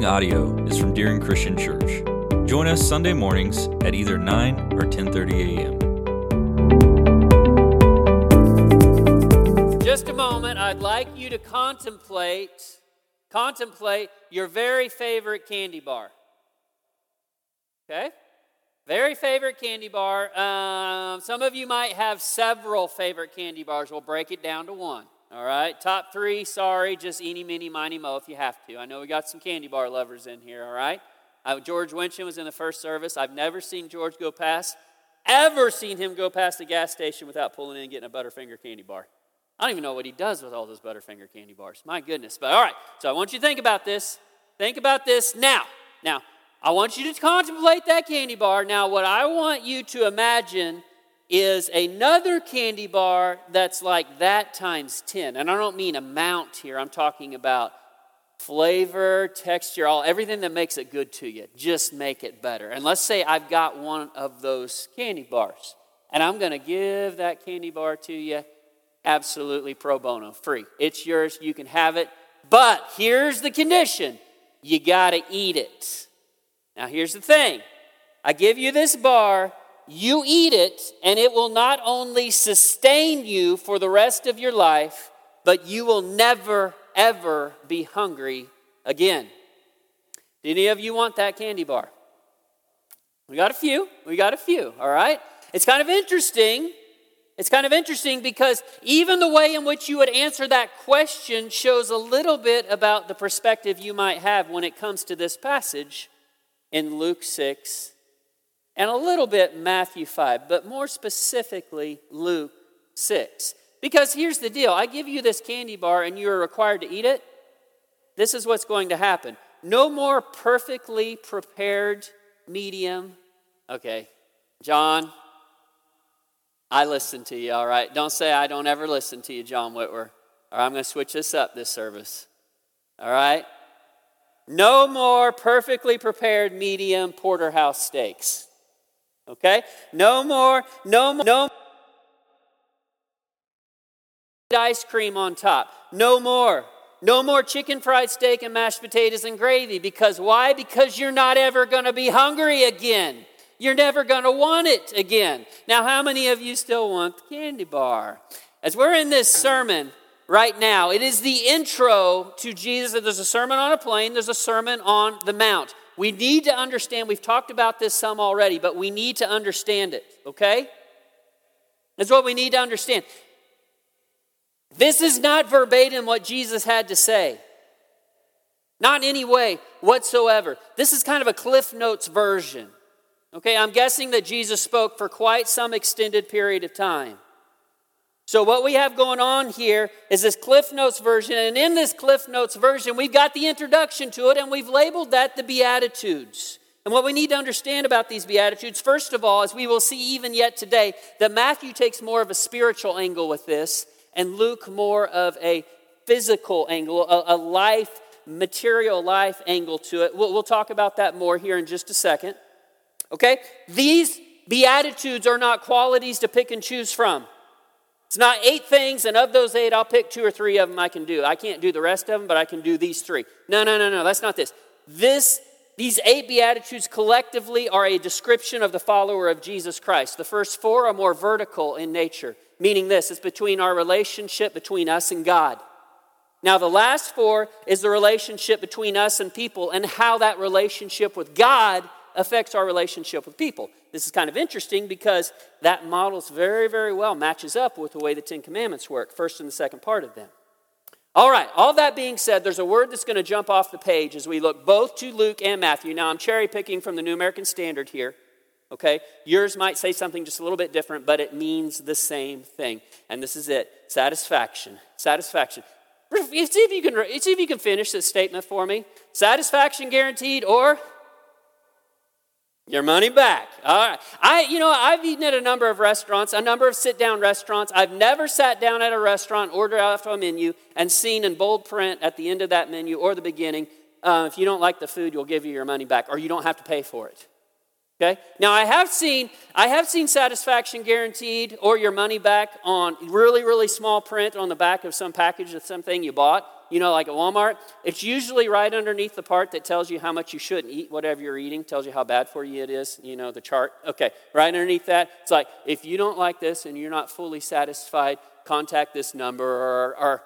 following audio is from Deering Christian Church. Join us Sunday mornings at either 9 or 10:30 a.m. Just a moment, I'd like you to contemplate contemplate your very favorite candy bar. Okay? Very favorite candy bar. Um, some of you might have several favorite candy bars. We'll break it down to one. All right, top three, sorry, just eeny, meeny, miny, mo if you have to. I know we got some candy bar lovers in here, all right? Uh, George Winchon was in the first service. I've never seen George go past, ever seen him go past the gas station without pulling in and getting a Butterfinger candy bar. I don't even know what he does with all those Butterfinger candy bars. My goodness. But all right, so I want you to think about this. Think about this now. Now, I want you to contemplate that candy bar. Now, what I want you to imagine is another candy bar that's like that times 10. And I don't mean amount here, I'm talking about flavor, texture, all everything that makes it good to you. Just make it better. And let's say I've got one of those candy bars, and I'm going to give that candy bar to you absolutely pro bono, free. It's yours, you can have it. But here's the condition you got to eat it. Now, here's the thing I give you this bar, you eat it, and it will not only sustain you for the rest of your life, but you will never, ever be hungry again. Do any of you want that candy bar? We got a few. We got a few, all right? It's kind of interesting. It's kind of interesting because even the way in which you would answer that question shows a little bit about the perspective you might have when it comes to this passage in Luke 6 and a little bit Matthew 5, but more specifically Luke 6. Because here's the deal I give you this candy bar and you are required to eat it. This is what's going to happen. No more perfectly prepared medium. Okay, John, I listen to you, all right? Don't say I don't ever listen to you, John Whitwer. All right, I'm going to switch this up this service. All right? No more perfectly prepared medium porterhouse steaks. Okay? No more, no more, no ice cream on top. No more. No more chicken fried steak and mashed potatoes and gravy. Because why? Because you're not ever going to be hungry again. You're never going to want it again. Now, how many of you still want the candy bar? As we're in this sermon right now, it is the intro to Jesus. There's a sermon on a plain, there's a sermon on the mount. We need to understand, we've talked about this some already, but we need to understand it, okay? That's what we need to understand. This is not verbatim what Jesus had to say. Not in any way whatsoever. This is kind of a Cliff Notes version. Okay, I'm guessing that Jesus spoke for quite some extended period of time. So, what we have going on here is this Cliff Notes version, and in this Cliff Notes version, we've got the introduction to it, and we've labeled that the Beatitudes. And what we need to understand about these Beatitudes, first of all, as we will see even yet today, that Matthew takes more of a spiritual angle with this, and Luke more of a physical angle, a, a life, material life angle to it. We'll, we'll talk about that more here in just a second. Okay? These Beatitudes are not qualities to pick and choose from. It's not eight things, and of those eight, I'll pick two or three of them I can do. I can't do the rest of them, but I can do these three. No, no, no, no, that's not this. This these eight Beatitudes collectively are a description of the follower of Jesus Christ. The first four are more vertical in nature, meaning this it's between our relationship between us and God. Now, the last four is the relationship between us and people and how that relationship with God affects our relationship with people. This is kind of interesting because that models very, very well matches up with the way the Ten Commandments work, first and the second part of them. All right, all that being said, there's a word that's going to jump off the page as we look both to Luke and Matthew. Now, I'm cherry picking from the New American Standard here, okay? Yours might say something just a little bit different, but it means the same thing. And this is it satisfaction. Satisfaction. See if you can, see if you can finish this statement for me. Satisfaction guaranteed or your money back. All right. I, you know, I've eaten at a number of restaurants, a number of sit down restaurants. I've never sat down at a restaurant, ordered off a menu, and seen in bold print at the end of that menu or the beginning, uh, if you don't like the food, you'll give you your money back, or you don't have to pay for it. Okay? Now I have seen I have seen satisfaction guaranteed or your money back on really really small print on the back of some package of something you bought. you know, like at Walmart, it's usually right underneath the part that tells you how much you shouldn't eat whatever you're eating, tells you how bad for you it is, you know, the chart. Okay, right underneath that, it's like, if you don't like this and you're not fully satisfied, contact this number or, or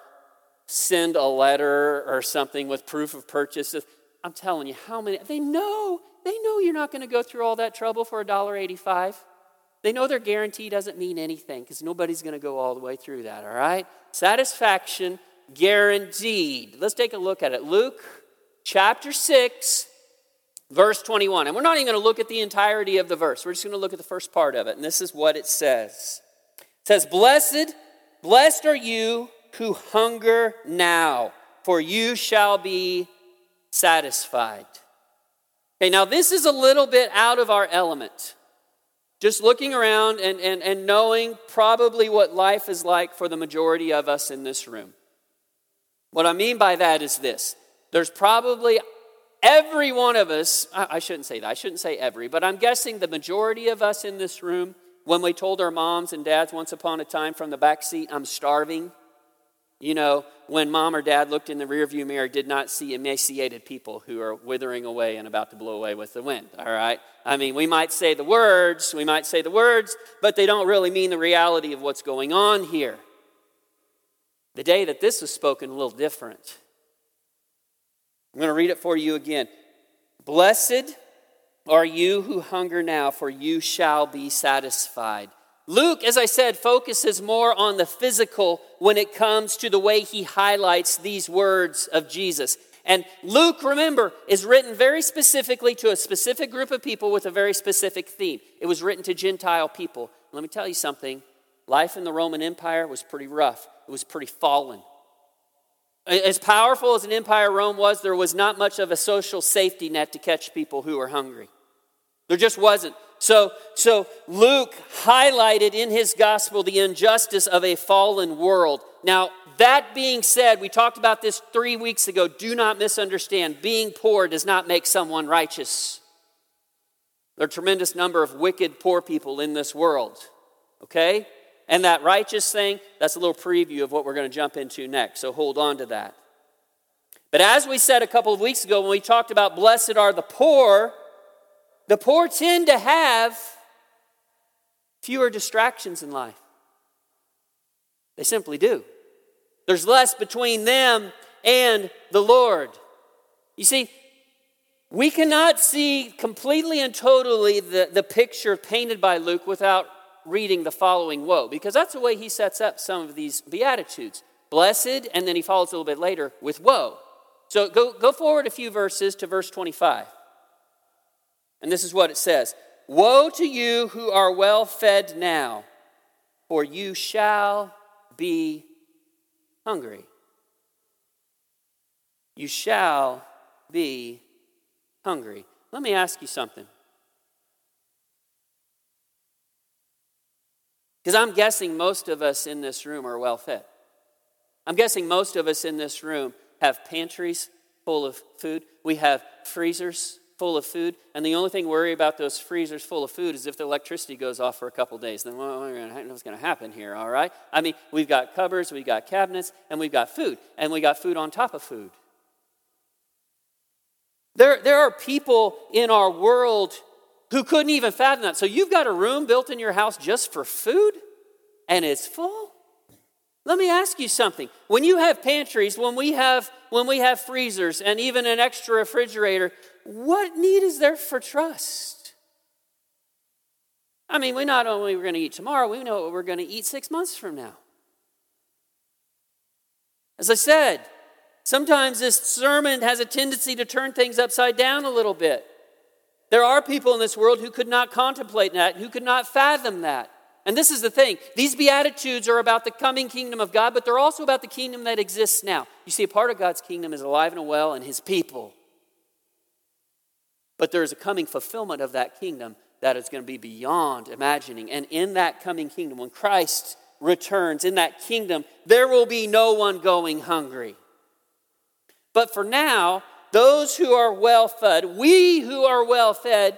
send a letter or something with proof of purchase. I'm telling you, how many, they know, they know you're not going to go through all that trouble for $1.85. They know their guarantee doesn't mean anything because nobody's going to go all the way through that, all right? Satisfaction guaranteed. Let's take a look at it. Luke chapter 6, verse 21. And we're not even going to look at the entirety of the verse, we're just going to look at the first part of it. And this is what it says It says, Blessed, blessed are you who hunger now, for you shall be satisfied. Okay, now this is a little bit out of our element. Just looking around and, and, and knowing probably what life is like for the majority of us in this room. What I mean by that is this there's probably every one of us, I shouldn't say that, I shouldn't say every, but I'm guessing the majority of us in this room, when we told our moms and dads once upon a time from the back seat, I'm starving, you know, when mom or dad looked in the rearview mirror, did not see emaciated people who are withering away and about to blow away with the wind, all right? I mean, we might say the words, we might say the words, but they don't really mean the reality of what's going on here. The day that this was spoken, a little different. I'm going to read it for you again. Blessed are you who hunger now, for you shall be satisfied. Luke, as I said, focuses more on the physical when it comes to the way he highlights these words of Jesus. And Luke, remember, is written very specifically to a specific group of people with a very specific theme. It was written to Gentile people. Let me tell you something life in the Roman Empire was pretty rough, it was pretty fallen. As powerful as an empire Rome was, there was not much of a social safety net to catch people who were hungry. There just wasn't. So, so Luke highlighted in his gospel the injustice of a fallen world. Now, that being said, we talked about this three weeks ago. Do not misunderstand. Being poor does not make someone righteous. There are a tremendous number of wicked poor people in this world. Okay? And that righteous thing, that's a little preview of what we're going to jump into next. So hold on to that. But as we said a couple of weeks ago when we talked about blessed are the poor, the poor tend to have fewer distractions in life. They simply do. There's less between them and the Lord. You see, we cannot see completely and totally the, the picture painted by Luke without reading the following woe, because that's the way he sets up some of these Beatitudes. Blessed, and then he follows a little bit later with woe. So go, go forward a few verses to verse 25. And this is what it says Woe to you who are well fed now, for you shall be hungry. You shall be hungry. Let me ask you something. Because I'm guessing most of us in this room are well fed. I'm guessing most of us in this room have pantries full of food. We have freezers full of food, and the only thing worry about those freezers full of food is if the electricity goes off for a couple days. Then what's going to happen here? All right. I mean, we've got cupboards, we've got cabinets, and we've got food, and we got food on top of food. There, there are people in our world who couldn't even fathom that. So you've got a room built in your house just for food, and it's full. Let me ask you something. When you have pantries, when we have when we have freezers and even an extra refrigerator, what need is there for trust? I mean, we not only we're going to eat tomorrow, we know what we're going to eat six months from now. As I said, sometimes this sermon has a tendency to turn things upside down a little bit. There are people in this world who could not contemplate that, who could not fathom that. And this is the thing these Beatitudes are about the coming kingdom of God, but they're also about the kingdom that exists now. You see, a part of God's kingdom is alive and well and His people. But there is a coming fulfillment of that kingdom that is going to be beyond imagining. And in that coming kingdom, when Christ returns, in that kingdom, there will be no one going hungry. But for now, those who are well fed, we who are well fed,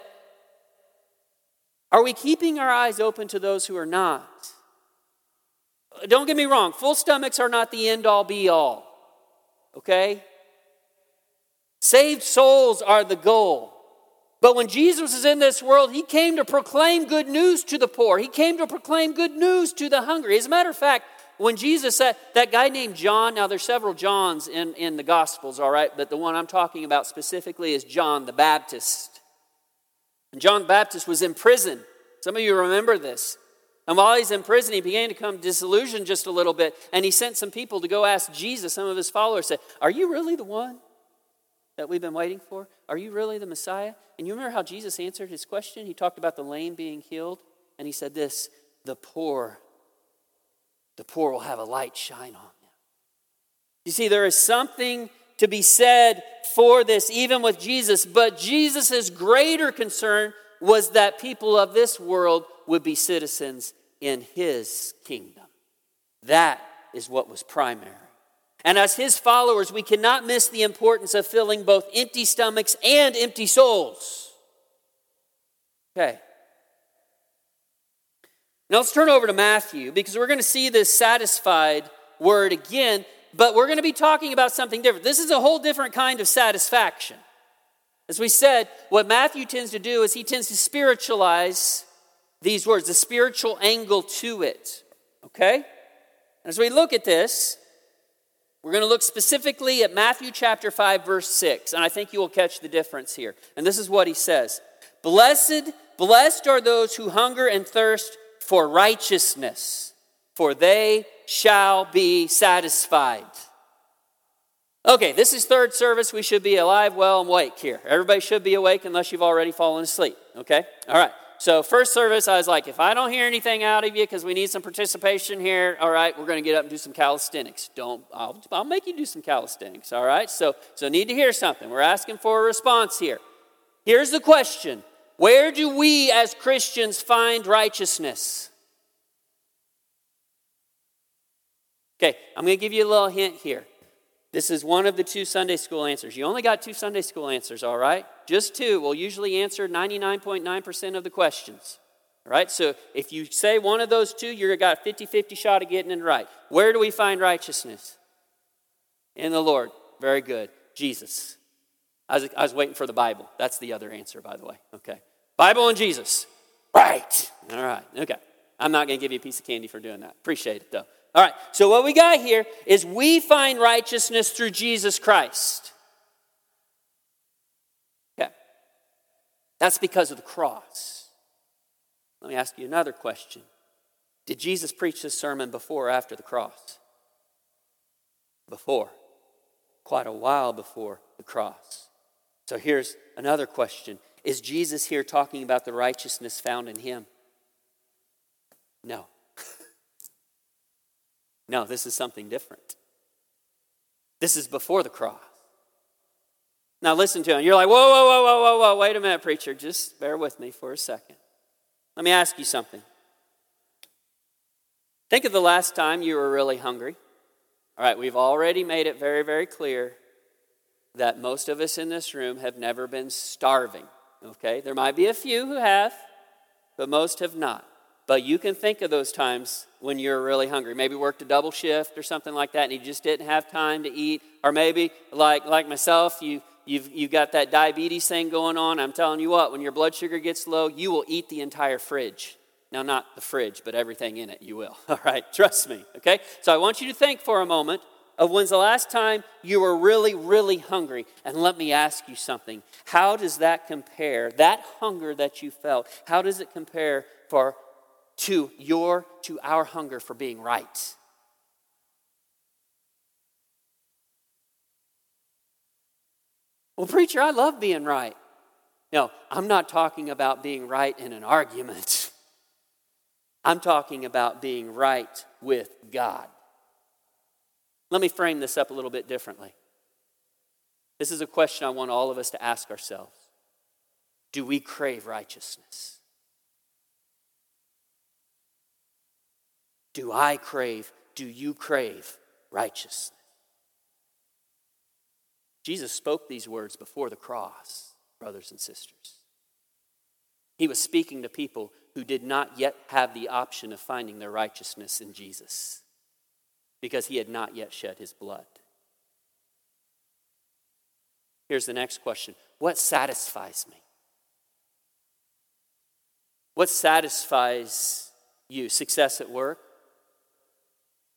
are we keeping our eyes open to those who are not? Don't get me wrong, full stomachs are not the end all be all. okay? Saved souls are the goal. But when Jesus was in this world, he came to proclaim good news to the poor. He came to proclaim good news to the hungry. As a matter of fact, when Jesus said, that guy named John, now there's several Johns in, in the Gospels, all right, but the one I'm talking about specifically is John the Baptist. And John the Baptist was in prison. Some of you remember this. And while he's in prison, he began to come disillusioned just a little bit, and he sent some people to go ask Jesus, some of his followers, said, Are you really the one that we've been waiting for? Are you really the Messiah? And you remember how Jesus answered his question? He talked about the lame being healed, and he said this the poor, the poor will have a light shine on them. You see, there is something to be said for this, even with Jesus, but Jesus' greater concern was that people of this world would be citizens in his kingdom. That is what was primary. And as his followers, we cannot miss the importance of filling both empty stomachs and empty souls. Okay. Now let's turn over to Matthew because we're going to see this satisfied word again, but we're going to be talking about something different. This is a whole different kind of satisfaction. As we said, what Matthew tends to do is he tends to spiritualize these words, the spiritual angle to it. Okay? As we look at this, we're going to look specifically at Matthew chapter 5, verse 6, and I think you will catch the difference here. And this is what he says Blessed, blessed are those who hunger and thirst for righteousness, for they shall be satisfied. Okay, this is third service. We should be alive, well, and awake here. Everybody should be awake unless you've already fallen asleep. Okay? All right. So, first service, I was like, if I don't hear anything out of you because we need some participation here, all right, we're going to get up and do some calisthenics. Don't, I'll, I'll make you do some calisthenics, all right? So, so, need to hear something. We're asking for a response here. Here's the question Where do we as Christians find righteousness? Okay, I'm going to give you a little hint here. This is one of the two Sunday school answers. You only got two Sunday school answers, all right? Just two will usually answer 99.9% of the questions. All right? So if you say one of those two, you've got a 50 50 shot of getting it right. Where do we find righteousness? In the Lord. Very good. Jesus. I was, I was waiting for the Bible. That's the other answer, by the way. Okay. Bible and Jesus. Right. All right. Okay. I'm not going to give you a piece of candy for doing that. Appreciate it, though. All right, so what we got here is we find righteousness through Jesus Christ. Okay. That's because of the cross. Let me ask you another question Did Jesus preach this sermon before or after the cross? Before. Quite a while before the cross. So here's another question Is Jesus here talking about the righteousness found in him? No. No, this is something different. This is before the cross. Now listen to him. You're like, whoa, whoa, whoa, whoa, whoa, whoa, wait a minute, preacher. Just bear with me for a second. Let me ask you something. Think of the last time you were really hungry. All right, we've already made it very, very clear that most of us in this room have never been starving. Okay? There might be a few who have, but most have not. But you can think of those times when you're really hungry. Maybe worked a double shift or something like that, and you just didn't have time to eat. Or maybe, like, like myself, you, you've, you've got that diabetes thing going on. I'm telling you what, when your blood sugar gets low, you will eat the entire fridge. Now, not the fridge, but everything in it, you will. All right, trust me, okay? So I want you to think for a moment of when's the last time you were really, really hungry. And let me ask you something. How does that compare, that hunger that you felt, how does it compare for to your to our hunger for being right. Well, preacher, I love being right. No, I'm not talking about being right in an argument. I'm talking about being right with God. Let me frame this up a little bit differently. This is a question I want all of us to ask ourselves Do we crave righteousness? Do I crave, do you crave righteousness? Jesus spoke these words before the cross, brothers and sisters. He was speaking to people who did not yet have the option of finding their righteousness in Jesus because he had not yet shed his blood. Here's the next question What satisfies me? What satisfies you? Success at work?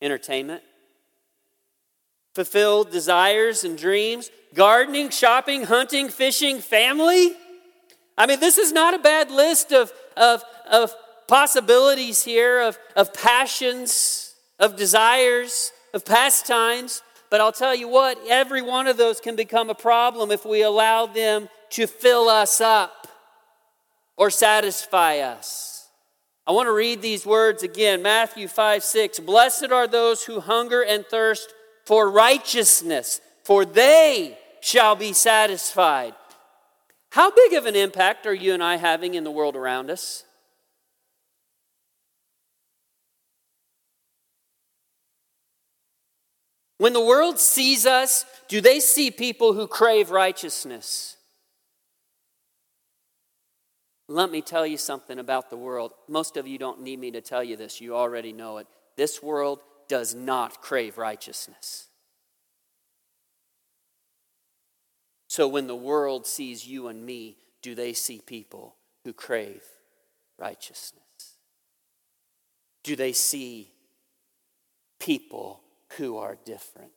Entertainment? Fulfilled desires and dreams? Gardening, shopping, hunting, fishing, family? I mean, this is not a bad list of, of, of possibilities here, of, of passions, of desires, of pastimes. But I'll tell you what, every one of those can become a problem if we allow them to fill us up or satisfy us. I want to read these words again Matthew 5 6. Blessed are those who hunger and thirst for righteousness, for they shall be satisfied. How big of an impact are you and I having in the world around us? When the world sees us, do they see people who crave righteousness? Let me tell you something about the world. Most of you don't need me to tell you this, you already know it. This world does not crave righteousness. So when the world sees you and me, do they see people who crave righteousness? Do they see people who are different?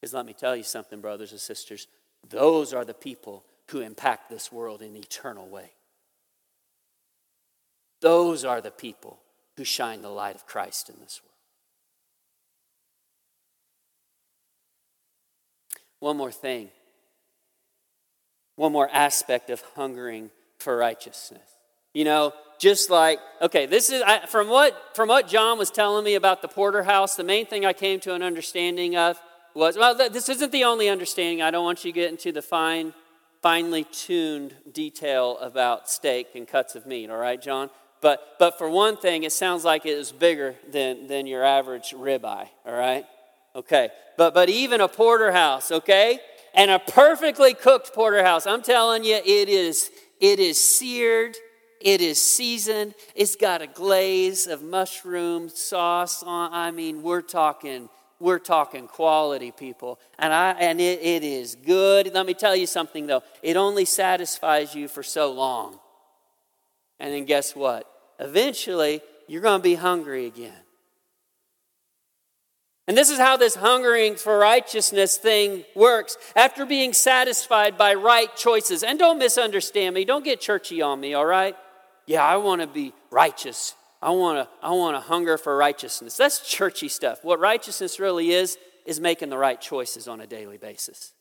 Because let me tell you something, brothers and sisters, those are the people who impact this world in eternal way. Those are the people who shine the light of Christ in this world. One more thing. One more aspect of hungering for righteousness. You know, just like okay, this is I, from what from what John was telling me about the porterhouse. The main thing I came to an understanding of was well, this isn't the only understanding. I don't want you to get into the fine, finely tuned detail about steak and cuts of meat. All right, John. But but for one thing, it sounds like it is bigger than than your average ribeye. All right. Okay. But but even a porterhouse, okay? And a perfectly cooked porterhouse, I'm telling you, it is it is seared, it is seasoned, it's got a glaze of mushroom sauce on. I mean, we're talking we're talking quality people and i and it, it is good let me tell you something though it only satisfies you for so long and then guess what eventually you're going to be hungry again and this is how this hungering for righteousness thing works. After being satisfied by right choices, and don't misunderstand me, don't get churchy on me, all right? Yeah, I want to be righteous. I want to I want to hunger for righteousness. That's churchy stuff. What righteousness really is is making the right choices on a daily basis.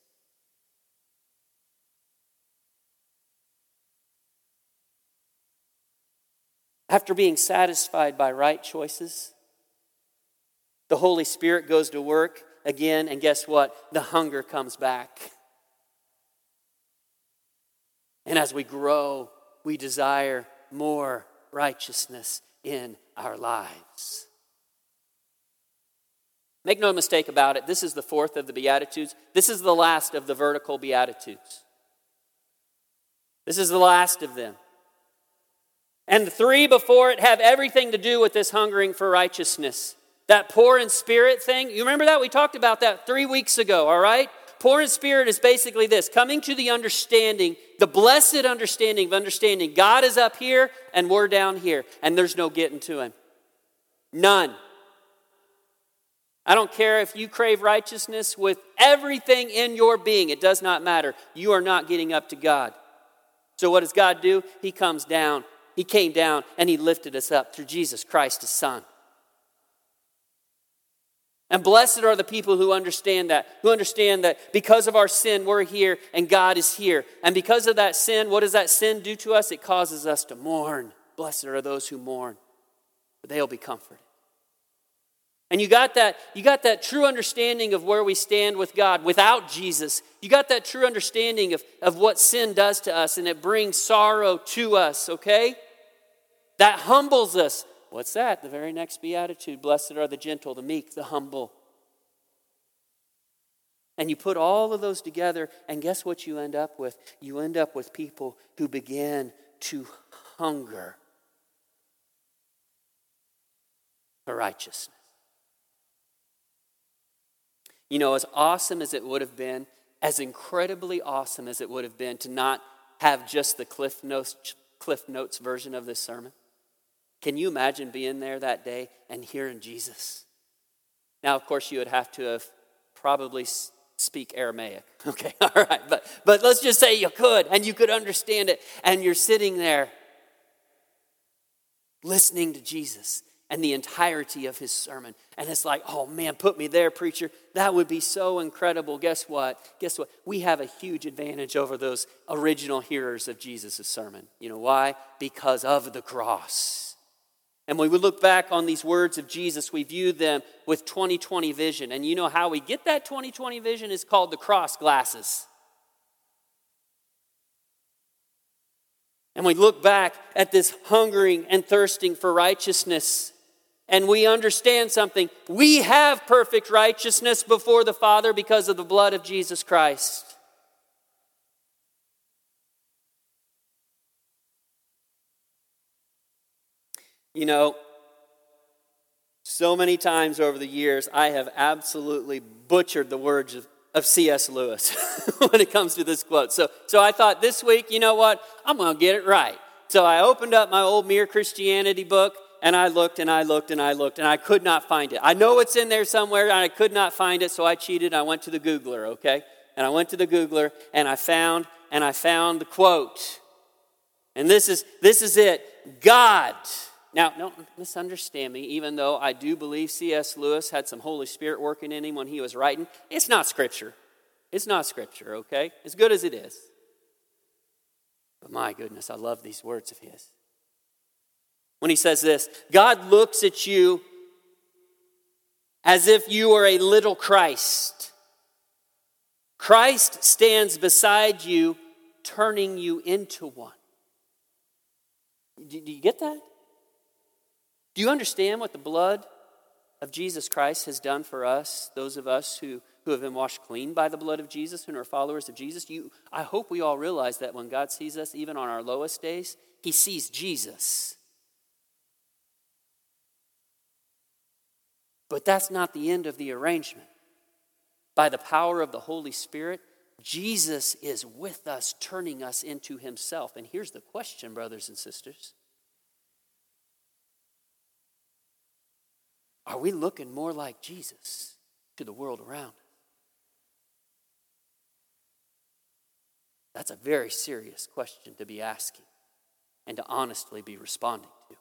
After being satisfied by right choices, the Holy Spirit goes to work again, and guess what? The hunger comes back. And as we grow, we desire more righteousness in our lives. Make no mistake about it, this is the fourth of the Beatitudes. This is the last of the vertical Beatitudes. This is the last of them. And the three before it have everything to do with this hungering for righteousness. That poor in spirit thing, you remember that? We talked about that three weeks ago, all right? Poor in spirit is basically this coming to the understanding, the blessed understanding of understanding God is up here and we're down here, and there's no getting to Him. None. I don't care if you crave righteousness with everything in your being, it does not matter. You are not getting up to God. So, what does God do? He comes down. He came down and He lifted us up through Jesus Christ, His Son. And blessed are the people who understand that, who understand that because of our sin, we're here and God is here. And because of that sin, what does that sin do to us? It causes us to mourn. Blessed are those who mourn, for they'll be comforted. And you got that, you got that true understanding of where we stand with God without Jesus. You got that true understanding of, of what sin does to us, and it brings sorrow to us, okay? That humbles us. What's that? The very next beatitude Blessed are the gentle, the meek, the humble. And you put all of those together, and guess what you end up with? You end up with people who begin to hunger for righteousness. You know, as awesome as it would have been as incredibly awesome as it would have been to not have just the Cliff Notes, Cliff Notes version of this sermon? Can you imagine being there that day and hearing Jesus? Now, of course, you would have to have probably speak Aramaic. Okay, all right, but but let's just say you could and you could understand it, and you're sitting there listening to Jesus and the entirety of his sermon. And it's like, oh man, put me there, preacher. That would be so incredible. Guess what? Guess what? We have a huge advantage over those original hearers of Jesus' sermon. You know why? Because of the cross. And when we look back on these words of Jesus, we view them with 2020 vision. And you know how we get that 2020 vision is called the cross glasses. And we look back at this hungering and thirsting for righteousness and we understand something. We have perfect righteousness before the Father because of the blood of Jesus Christ. You know, so many times over the years, I have absolutely butchered the words of, of C.S. Lewis when it comes to this quote. So, so I thought this week, you know what? I'm going to get it right. So I opened up my old Mere Christianity book and I looked and I looked and I looked and I could not find it. I know it's in there somewhere and I could not find it, so I cheated. I went to the Googler, okay? And I went to the Googler and I found and I found the quote. And this is this is it. God. Now, don't misunderstand me, even though I do believe C.S. Lewis had some Holy Spirit working in him when he was writing. It's not scripture. It's not scripture, okay? As good as it is. But my goodness, I love these words of his when he says this God looks at you as if you are a little Christ. Christ stands beside you, turning you into one. Do you get that? Do you understand what the blood of Jesus Christ has done for us, those of us who, who have been washed clean by the blood of Jesus and are followers of Jesus? You, I hope we all realize that when God sees us, even on our lowest days, He sees Jesus. But that's not the end of the arrangement. By the power of the Holy Spirit, Jesus is with us, turning us into Himself. And here's the question, brothers and sisters Are we looking more like Jesus to the world around? That's a very serious question to be asking and to honestly be responding to.